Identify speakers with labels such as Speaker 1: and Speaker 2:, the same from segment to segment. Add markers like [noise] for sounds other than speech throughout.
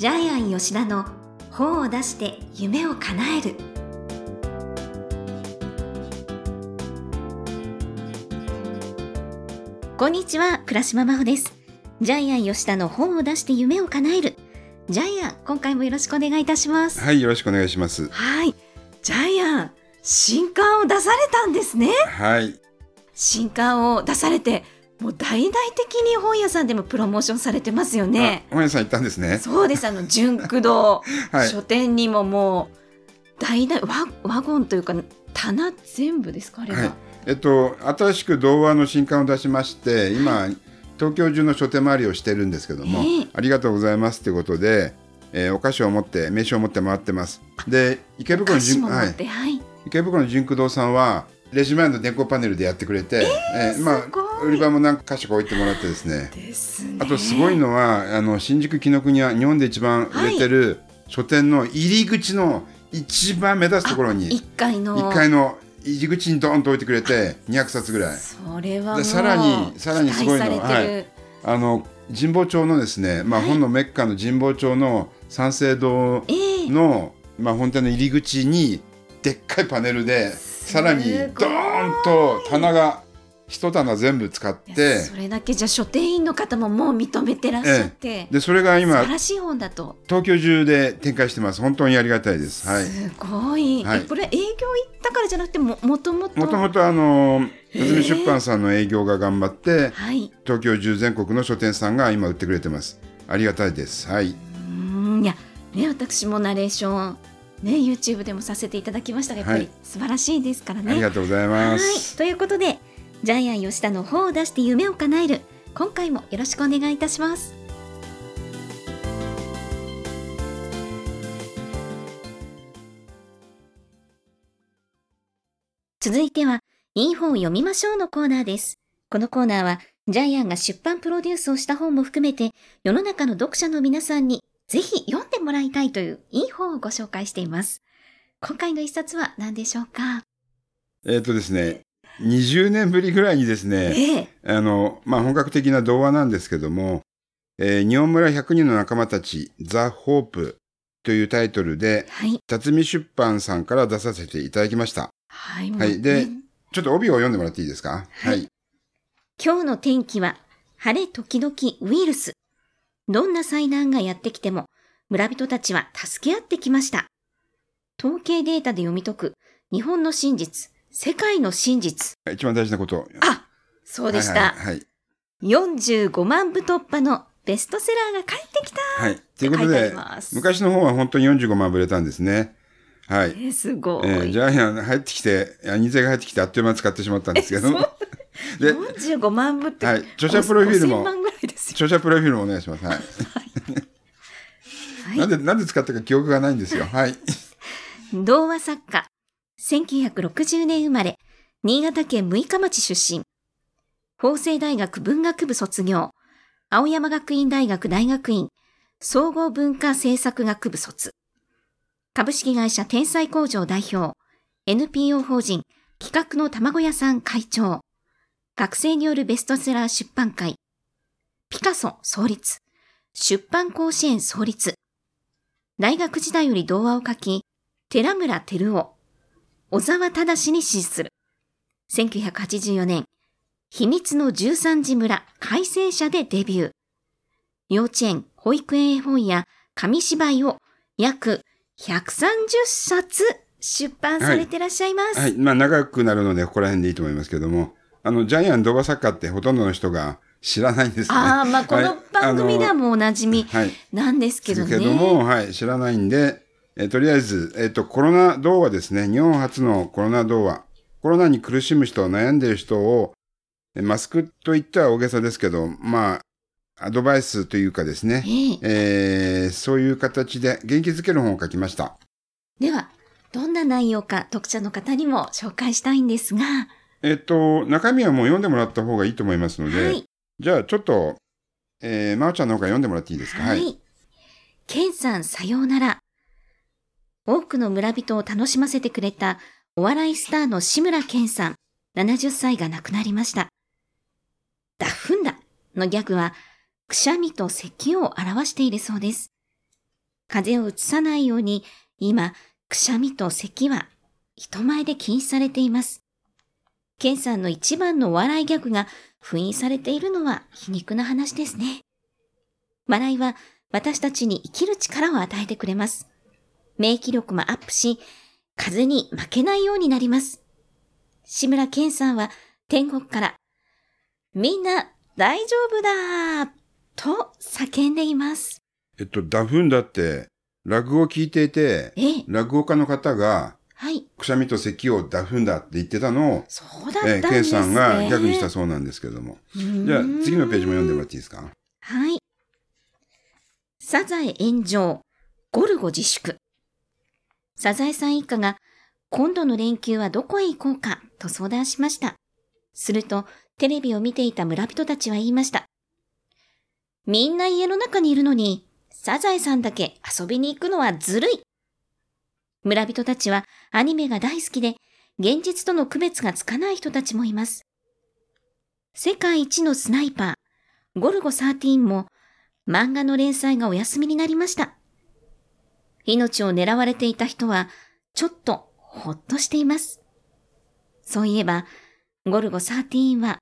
Speaker 1: ジャイアン吉田の本を出して夢を叶える。こんにちは倉島真帆です。ジャイアン吉田の本を出して夢を叶える。ジャイアン今回もよろしくお願いいたします。
Speaker 2: はい、よろしくお願いします。
Speaker 1: はい。ジャイアン新刊を出されたんですね。
Speaker 2: はい、
Speaker 1: 新刊を出されてもう大々的に本屋さんでもプロモーションされてますよね。
Speaker 2: あ本屋さん行ったんですね。
Speaker 1: そうです。あの純駆堂
Speaker 2: はい、
Speaker 1: 書店にももう大々ワワゴンというか棚全部ですかあれは、
Speaker 2: はい。えっと、新しく童話の新刊を出しまして、今、東京中の書店回りをしてるんですけども、
Speaker 1: ええ。
Speaker 2: ありがとうございますということで、えーお菓子を持って、名刺を持って回ってます。で、池袋の純、はい、池袋の純駆堂さんは、レジ前の電光パネルでやってくれて、えーま
Speaker 1: すごい。
Speaker 2: あ、売り場も何か所か置いてもらってですね、
Speaker 1: ですね。
Speaker 2: あとすごいのはあの新宿紀ノ国は日本で一番売れてる書店の入り口の一番目立つところに
Speaker 1: 一階の。
Speaker 2: 1階の入り口にドーンと置いてくれて200冊ぐらい。
Speaker 1: それはもう
Speaker 2: でさらにさらにすごいの
Speaker 1: 期待されてる
Speaker 2: あの神保町のですね、まあ、
Speaker 1: はい。
Speaker 2: 本のメッカの神保町の三省堂
Speaker 1: ええ
Speaker 2: の、まあ、本店の入り口にでっかいパネルでさらにドーンと棚が一棚全部使って
Speaker 1: それだけじゃ書店員の方ももう認めてらっしゃって、
Speaker 2: でそれが
Speaker 1: 素
Speaker 2: 今
Speaker 1: 晴らしい本だと、
Speaker 2: 東京中で展開してます。本当にありがたいです。はい。
Speaker 1: すごい、
Speaker 2: はい。
Speaker 1: えこれ営業行ったからじゃなくてももともと
Speaker 2: もともとあの辰巳出版さんの営業が頑張って
Speaker 1: はい。
Speaker 2: 東京中全国の書店さんが今売ってくれてますありがたいですはいう
Speaker 1: ーんいやね私もナレーションね YouTube でもさせていただきましたがやっぱり
Speaker 2: はい
Speaker 1: 素晴らしいですからね。
Speaker 2: ありがとうござい
Speaker 1: はい
Speaker 2: ます
Speaker 1: ということでジャイアン吉田の本を出して夢を叶える今回もよろしくお願いいたします。続いては、いい本を読みましょうのコーナーです。このコーナーは、ジャイアンが出版プロデュースをした本も含めて、世の中の読者の皆さんにぜひ読んでもらいたいといういい本をご紹介しています。今回の一冊は何でしょうか？
Speaker 2: えっ、とですね20年ぶりぐらいにですね
Speaker 1: ええ
Speaker 2: あのまあ本格的な童話なんですけども、えー日本村100人の仲間たちザ・ホープというタイトルで
Speaker 1: はい。
Speaker 2: 辰巳出版さんから出させていただきました
Speaker 1: はい。
Speaker 2: はいで
Speaker 1: ね
Speaker 2: ちょっと帯を読んでもらっていいですか？
Speaker 1: はい今日の天気は晴れ時々ウイルス。どんな災難がやってきても村人たちは助け合ってきました。統計データで読み解く日本の真実、世界の真実。
Speaker 2: 一番大事なこと
Speaker 1: あ、そうでした。
Speaker 2: はいはいはい
Speaker 1: 45万部突破のベストセラーが帰ってきた。
Speaker 2: はい。ということで昔の方は本当に45万部売れたんですね。はい。
Speaker 1: えーすごい。
Speaker 2: えージャイアン入ってきて、あ印税が入ってきてあっという間に使ってしまったんですけども。で、
Speaker 1: 45万部って、
Speaker 2: はい著者プロフィールも
Speaker 1: 5000万ぐらいですよ。
Speaker 2: 著者プロフィールもお願いします。はい。なんで、なんで使ったか記憶がないんですよ。はい。[laughs]
Speaker 1: 童話作家、1960年生まれ、新潟県六日町出身。法政大学文学部卒業、青山学院大学大学院、総合文化政策学部卒。株式会社天才工場代表、NPO 法人企画の卵屋さん会長、学生によるベストセラー出版会、ピカソ創立、出版甲子園創立。大学時代より童話を書き、寺村照夫、小沢忠に支持する。1984年、秘密の13時村改正者でデビュー。幼稚園、保育園絵本や紙芝居を約130冊出版されてらっしゃいます。
Speaker 2: はい。まあ、長くなるので、ここら辺でいいと思いますけども、あの、ジャイアン童話作家ってほとんどの人が知らないんですね。
Speaker 1: ああ、まあこの番組ではもうおなじみ
Speaker 2: はい。
Speaker 1: なんですけどね。
Speaker 2: けども、はい、知らないんで、えーとりあえず、えっ、と、コロナ童話ですね。日本初のコロナ童話。コロナに苦しむ人、悩んでいる人を、えマスクと言ったら大げさですけど、まあ、アドバイスというかですね、
Speaker 1: ええ
Speaker 2: えーそういう形で元気づける本を書きました。
Speaker 1: では、どんな内容か読者の方にも紹介したいんですが、
Speaker 2: えっ、と、中身はもう読んでもらった方がいいと思いますので、
Speaker 1: はい。
Speaker 2: じゃあちょっと、えー、まおちゃんの方から読んでもらっていいですか？
Speaker 1: はい。ケンさんさようなら。多くの村人を楽しませてくれたお笑いスターの志村けんさん、70歳が亡くなりました。ダフンだのギャグは、くしゃみと咳を表しているそうです。風邪をうつさないように、今、くしゃみと咳は人前で禁止されています。ケンさんの一番のお笑いギャグが封印されているのは皮肉な話ですね。笑いは私たちに生きる力を与えてくれます。免疫力もアップし、風邪に負けないようになります。志村けんさんは天国から、みんな大丈夫だーと叫んでいます。
Speaker 2: えっと、ダフンだって、落語を聞いていて、
Speaker 1: ええ、
Speaker 2: 落語家の方が、
Speaker 1: はい。
Speaker 2: くしゃみと咳をダフンだって言ってたのを、
Speaker 1: そうだったんですね。
Speaker 2: さんがギャグにしたそうなんですけども。じゃあ、次のページも読んでもらっていいですか？
Speaker 1: はい。サザエ炎上、ゴルゴ自粛。サザエさん一家が、今度の連休はどこへ行こうかと相談しました。すると、テレビを見ていた村人たちは言いました。みんな家の中にいるのに、サザエさんだけ遊びに行くのはずるい。村人たちはアニメが大好きで、現実との区別がつかない人たちもいます。世界一のスナイパー、ゴルゴ13も漫画の連載がお休みになりました。命を狙われていた人はちょっとほっとしています。そういえば、ゴルゴ13は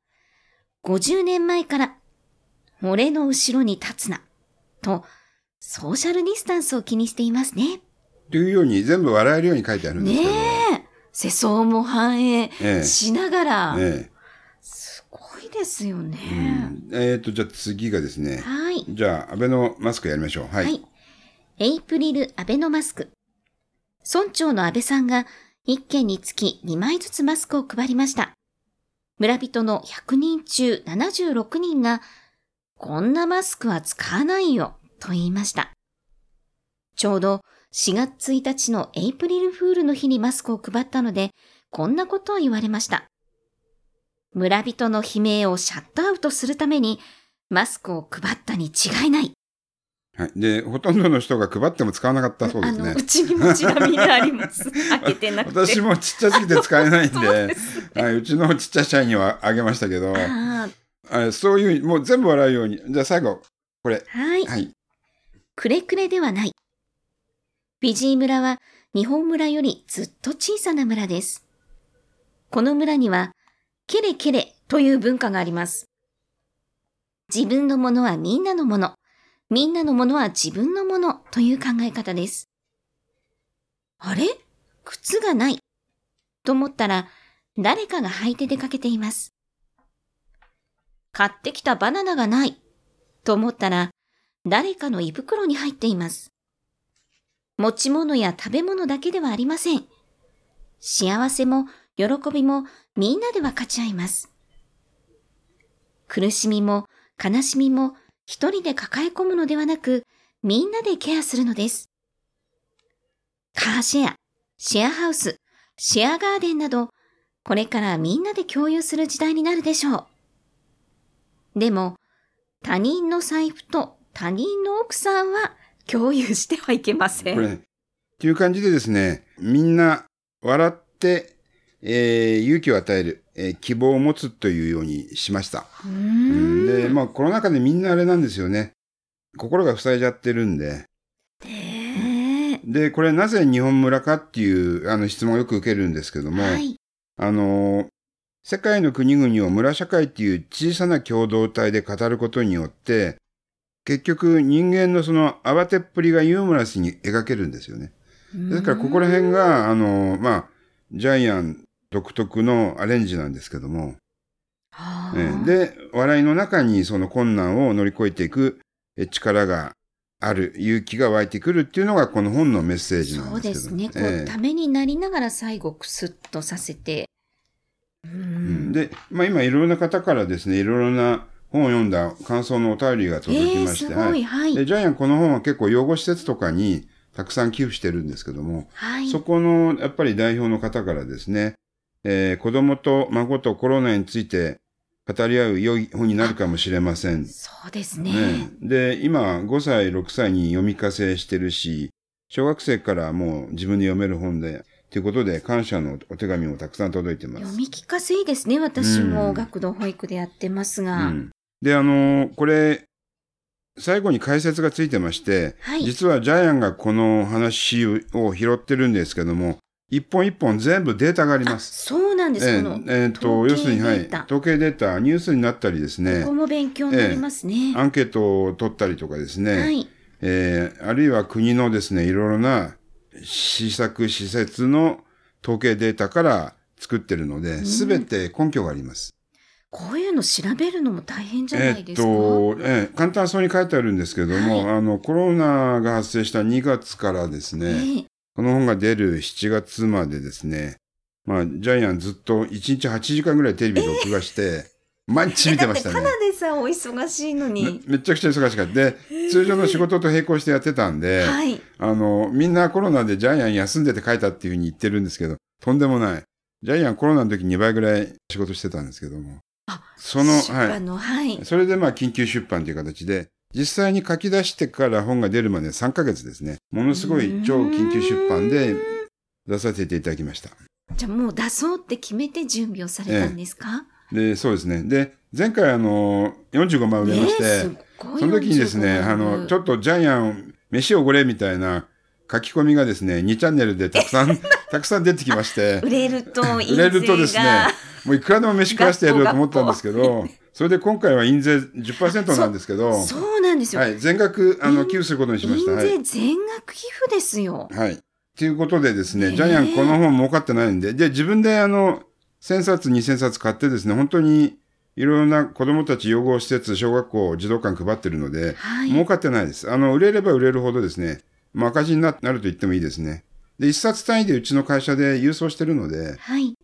Speaker 1: 50年前から俺の後ろに立つなとソーシャルディスタンスを気にしていますね。
Speaker 2: というように全部笑えるように書いてあるんです
Speaker 1: ね
Speaker 2: けど。
Speaker 1: え、世相も反映
Speaker 2: ええ
Speaker 1: しながら、
Speaker 2: え
Speaker 1: すごいですよね。
Speaker 2: えうんえーと、じゃあ次がですね。
Speaker 1: はい。
Speaker 2: じゃあ、アベノマスクやりましょう。は。
Speaker 1: はいい。エイプリル・アベノマスク。村長の安倍さんが1件につき2枚ずつマスクを配りました。村人の100人中76人が、こんなマスクは使わないよ、と言いました。ちょうど4月1日のエイプリルフールの日にマスクを配ったので、こんなことを言われました。村人の悲鳴をシャットアウトするために、マスクを配ったに違いない。
Speaker 2: はい。で、ほとんどの人が配っても使わなかったそうです
Speaker 1: あの、
Speaker 2: ね
Speaker 1: う。ちにもちなみにあります。[laughs] 開けてなくて。
Speaker 2: 私もちっちゃすぎて使えないんで
Speaker 1: で、す
Speaker 2: はい、うちのちっちゃい社員にはあげましたけど、
Speaker 1: あ
Speaker 2: あそういう、もう全部笑うように。じゃあ最後、これ。
Speaker 1: ーはい。
Speaker 2: はい。
Speaker 1: くれくれではない。フィジー村は日本村よりずっと小さな村です。この村には、ケレケレという文化があります。自分のものはみんなのもの、みんなのものは自分のものという考え方です。あれ？靴がない。と思ったら、誰かが履いて出かけています。買ってきたバナナがない。と思ったら、誰かの胃袋に入っています。持ち物や食べ物だけではありません。幸せも喜びもみんなで分かち合います。苦しみも悲しみも一人で抱え込むのではなく、みんなでケアするのです。カーシェア、シェアハウス、シェアガーデンなど、これからみんなで共有する時代になるでしょう。でも、他人の財布と他人の奥さんは共有してはいけません。
Speaker 2: これね、っていう感じでですね、みんな笑って、えー勇気を与える、えー希望を持つというようにしました。うん
Speaker 1: ん
Speaker 2: で、まあコロナ禍でみんなあれなんですよね。心が塞いじゃってるんで。
Speaker 1: ね
Speaker 2: で、これなぜ日本村かっていうあの質問をよく受けるんですけども、
Speaker 1: えはい。
Speaker 2: あのー世界の国々を村社会っていう小さな共同体で語ることによって、結局人間のその慌てっぷりがユーモラスに描けるんですよね。ですからここら辺が、あのーまあ、ジャイアン独特のアレンジなんですけども、で、笑いの中にその困難を乗り越えていくえ力がある、勇気が湧いてくるっていうのがこの本のメッセージなん
Speaker 1: そう
Speaker 2: で
Speaker 1: すすね。こう、
Speaker 2: ええ
Speaker 1: ためになりながら最後クスッとさせて。う
Speaker 2: うん
Speaker 1: ん。
Speaker 2: で、まあ今いろいろな方からですね、いろいろな本を読んだ感想のお便りが届き
Speaker 1: ええ
Speaker 2: まして、
Speaker 1: すごい。はい。
Speaker 2: で、ジャイアンこの本は結構養護施設とかにたくさん寄付してるんですけども、
Speaker 1: はい。
Speaker 2: そこのやっぱり代表の方からですね、えー子供と孫とコロナについて語り合う良い本になるかもしれません。
Speaker 1: そうですね。
Speaker 2: ね、で、今、5歳、6歳に読み聞かせしてるし、小学生からもう自分で読める本で、ということで、感謝のお手紙もたくさん届いてます。
Speaker 1: 読み聞かせいいですね。私
Speaker 2: うん
Speaker 1: も学童保育でやってます
Speaker 2: う
Speaker 1: が。
Speaker 2: ん、で、あのーこれ、最後に解説がついてまして、
Speaker 1: はい
Speaker 2: 実はジャイアンがこの話を拾ってるんですけども、一本一本全部データがあります。
Speaker 1: そうなんです。
Speaker 2: え
Speaker 1: この、
Speaker 2: ええーと要するに、はい、
Speaker 1: 統計データ
Speaker 2: ニュースになったりですね
Speaker 1: ここ、も勉強になりますね。
Speaker 2: アンケートを取ったりとかですね、
Speaker 1: はい。
Speaker 2: えーあるいは国のですね、いろいろな施策、施設の統計データから作ってるので、すべて根拠があります。
Speaker 1: こういうの調べるのも大変じゃないですか？
Speaker 2: と、えー簡単そうに書いてあるんですけども、あの、コロナが発生した2月からですね、
Speaker 1: ええ
Speaker 2: この本が出る7月までですね、まあ、ジャイアンずっと1日8時間ぐらいテレビ録画して、毎日見てましたね。
Speaker 1: だってただでさお忙しいの
Speaker 2: め
Speaker 1: に。
Speaker 2: めちゃくちゃ忙しかった。で、通常の仕事と並行してやってたんで、
Speaker 1: はい。
Speaker 2: あの、みんなコロナでジャイアン休んでて書いたっていうふうに言ってるんですけど、とんでもない。ジャイアンコロナの時2倍ぐらい仕事してたんですけども。
Speaker 1: あ
Speaker 2: その、
Speaker 1: の、はい。
Speaker 2: それでまあ緊急出版という形で、実際に書き出してから本が出るまで3ヶ月ですね。ものすごい超緊急出版で出させていただきました。
Speaker 1: じゃあもう出そうって決めて準備をされたんですか、
Speaker 2: で、そうですね。で、前回あの、45万売れまして、
Speaker 1: ね
Speaker 2: その時にですね、
Speaker 1: 45
Speaker 2: あの、ちょっとジャイアン、飯をおごれみたいな書き込みがですね、2チャンネルでたくさん、[laughs] たくさん出てきまして
Speaker 1: 売、れると印税
Speaker 2: 売
Speaker 1: が
Speaker 2: れるとですね、もういくらでも飯食わしてやるよと思ったんですけど、それで今回は印税10%なんですけど、
Speaker 1: そうなんですよ。
Speaker 2: はい、全額、あの、寄付することにしました。はい。
Speaker 1: 印税全額寄付ですよ。
Speaker 2: はい。ということでですね、ジャイアンこの本儲かってないんで、で、自分であの、1000冊、2000冊買ってですね、本当にいろいろな子供たち養護施設、小学校、児童館配ってるので、
Speaker 1: はい。
Speaker 2: 儲かってないです。あの、売れれば売れるほどですね、まあ赤字にななると言ってもいいですね。で、一冊単位でうちの会社で郵送してるので、
Speaker 1: はい。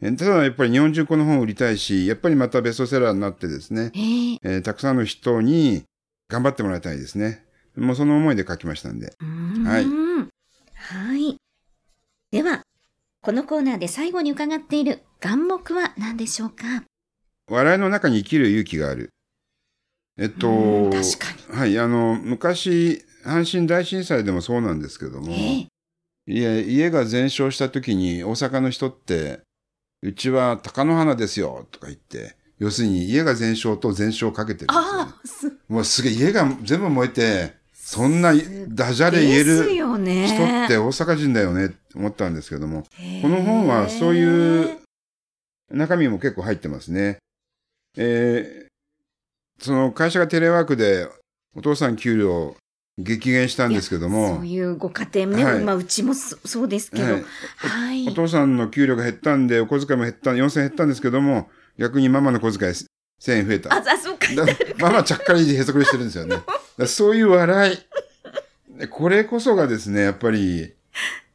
Speaker 2: えただやっぱり日本中この本を売りたいし、やっぱりまたベストセラーになってですね、
Speaker 1: ええ
Speaker 2: えーたくさんの人に頑張ってもらいたいですね。もうその思いで書きましたんで。
Speaker 1: ん
Speaker 2: はい
Speaker 1: はい。では、このコーナーで最後に伺っている願目は何でしょうか？
Speaker 2: 笑いの中に生きる勇気がある。えっとはい、あの、昔、阪神大震災でもそうなんですけども、いや家が全焼した時に大阪の人って、うちは貴乃花ですよとか言って、要するに家が全焼と全焼をかけてるんですよ、ね。もうすげえ家が全部燃えて、そんなダジャレ言える。人って大阪人だよねって思ったんですけども、この本はそういう中身も結構入ってますね。えーその会社がテレワークでお父さん給料激減したんですけど
Speaker 1: そ
Speaker 2: も
Speaker 1: う、いうご家庭もね、
Speaker 2: はい
Speaker 1: まあうちもそそうですけど、
Speaker 2: はい
Speaker 1: はい。
Speaker 2: お父さんの給料が減ったんで、お小遣いも減った、4000円減ったんですけども、逆にママの小遣い1000円増えた。
Speaker 1: あ、あそうか。
Speaker 2: だママちゃっかりへそくりしてるんですよね。[laughs] そういう笑い。でこれこそがですね、やっぱり、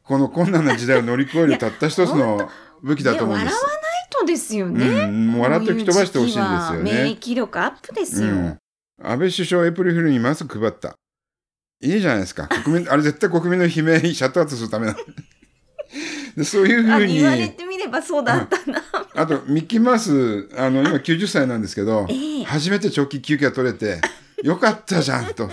Speaker 2: この困難な時代を乗り越えるたった一つの武器だと思うんです。
Speaker 1: ね笑わないとですよね。
Speaker 2: うん、もう笑って吹き飛ばしてほしいんですよ
Speaker 1: こういう時期は免
Speaker 2: ね。
Speaker 1: 疫力アップですよ。
Speaker 2: うん。安倍首相エプリルフールにマスク配った。いいじゃないですか。国民、あれ絶対国民の悲鳴 [laughs] シャットアウトするためなのでそういうふ
Speaker 1: あ
Speaker 2: うに
Speaker 1: 言、われてみればそうだったな。
Speaker 2: あと、ミッキーマウス、あの、今90歳なんですけど
Speaker 1: ええ、
Speaker 2: 初めて長期休憩取れて、よかったじゃんと。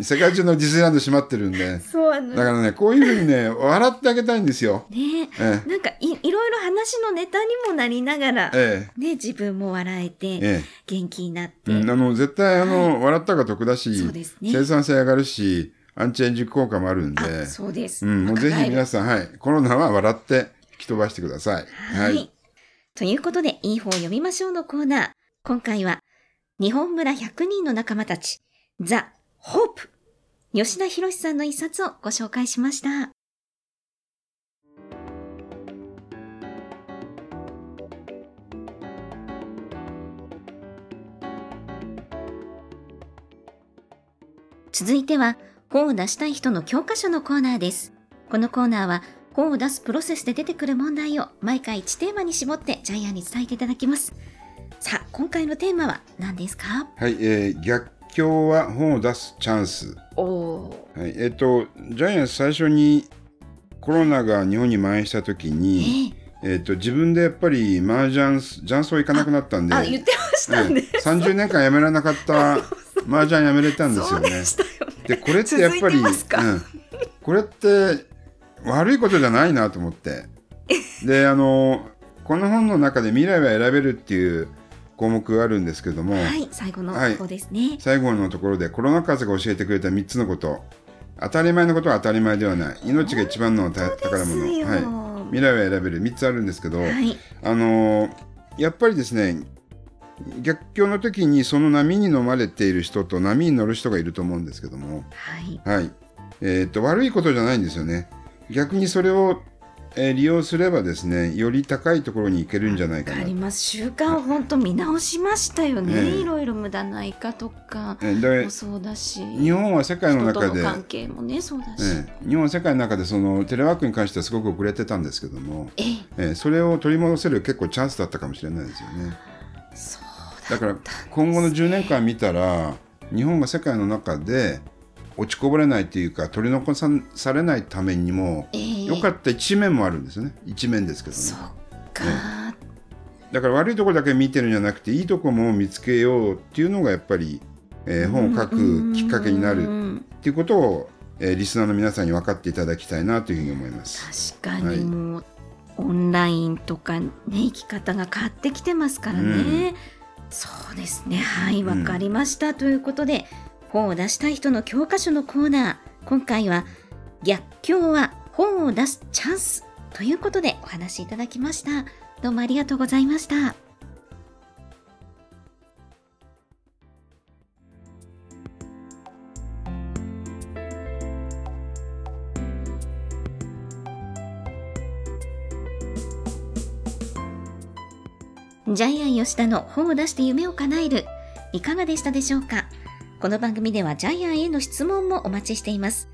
Speaker 2: 世界中のディズニーランド閉まってるんで。
Speaker 1: そうあの
Speaker 2: だからね、こういうふうにね、笑ってあげたいんですよ。
Speaker 1: ね
Speaker 2: ええ
Speaker 1: なんかいいろいろ話のネタにもなりながら、
Speaker 2: え
Speaker 1: ね、自分も笑えて、
Speaker 2: ええ
Speaker 1: 元気になって、
Speaker 2: えうん、あの、絶対、あの、笑ったが得だし、
Speaker 1: そうですね
Speaker 2: 生産性上がるし、アンチエンジ効果もあるんで、
Speaker 1: あそうです。
Speaker 2: うん、もうぜひ皆
Speaker 1: さ
Speaker 2: さん、はい、コロナは笑って吹き飛ばしてください。
Speaker 1: はい、ということで、いい方を読みましょうのコーナー。今回は、日本村100人の仲間たち、ザ・ホープ。吉田博さんの一冊をご紹介しました。続いては、本を出したい人の教科書のコーナーです。このコーナーは、本を出すプロセスで出てくる問題を毎回1テーマに絞ってジャイアンに伝えていただきます。さあ、今回のテーマは何ですか？
Speaker 2: はい、えー逆境は本を出すチャンス。はい、えっ、と、ジャイアン最初にコロナが日本に蔓延した時
Speaker 1: ー。
Speaker 2: に、
Speaker 1: え
Speaker 2: えっ、と、自分でやっぱり麻雀、雀荘行かなくなったんで、
Speaker 1: あ、言ってましたね。
Speaker 2: ええ30年間やめられなかった [laughs] 麻雀やめれたんですよね
Speaker 1: で。
Speaker 2: これってやっぱり、うん、これって悪いことじゃないなと思って。で、あの、この本の中で未来は選べるっていう項目があるんですけども、
Speaker 1: はい、最後の
Speaker 2: はい。
Speaker 1: 方ですね。
Speaker 2: 最後のところでコロナ風が教えてくれた3つのこと。当たり前のことは当たり前ではない。命が一番のた宝物、はい、未来を選べる3つあるんですけど、
Speaker 1: はい、
Speaker 2: あのーやっぱりですね逆境の時にその波に飲まれている人と波に乗る人がいると思うんですけども、
Speaker 1: はい、
Speaker 2: はい。えー、と悪いことじゃないんですよね。逆にそれを、えー利用すればですねより高いところに行けるんじゃないかな。
Speaker 1: わかります。習慣を本当見直しましたよね。
Speaker 2: ええ。
Speaker 1: いろいろ無駄ないかとかもそうだし、
Speaker 2: 日本は世界
Speaker 1: の
Speaker 2: 中で
Speaker 1: 関係もねそうだし、
Speaker 2: ええ。日本は世界の中でそのテレワークに関してはすごく遅れてたんですけども、
Speaker 1: ええ、
Speaker 2: ええそれを取り戻せる結構チャンスだったかもしれないですよね。
Speaker 1: そう
Speaker 2: だから今後の10年間見たら日本が世界の中で落ちこぼれないというか取り残さされないためにも
Speaker 1: ええ。
Speaker 2: 良かった一面もあるんですよね。一面ですけどね。
Speaker 1: そっか、
Speaker 2: だから悪いところだけ見てるんじゃなくていいところも見つけようっていうのがやっぱり、えー本を書くきっかけになる
Speaker 1: うん
Speaker 2: っていうことを、えーリスナーの皆さんに分かっていただきたいなというふうに思います。
Speaker 1: 確か
Speaker 2: はい。
Speaker 1: にもう、オンラインとかね生き方が変わってきてますからね、そうですね。はいわかりました、ということで本を出したい人の教科書のコーナー。今回は逆境は本を出すチャンスということでお話しいただきました。どうもありがとうございました。ジャイアン吉田の本を出して夢を叶えるいかがでしたでしょうか？この番組ではジャイアンへの質問もお待ちしています。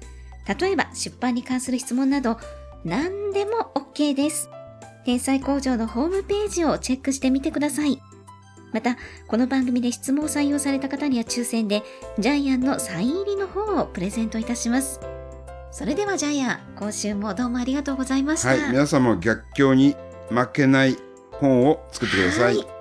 Speaker 1: 例えば出版に関する質問など何でも OK です。天才工場のホームページをチェックしてみてください。またこの番組で質問を採用された方には抽選でジャイアンのサイン入りの本をプレゼントいたします。それではジャイアン今週もどうもありがとうございました、
Speaker 2: はい、皆さんも逆境に負けない本を作ってください。
Speaker 1: はい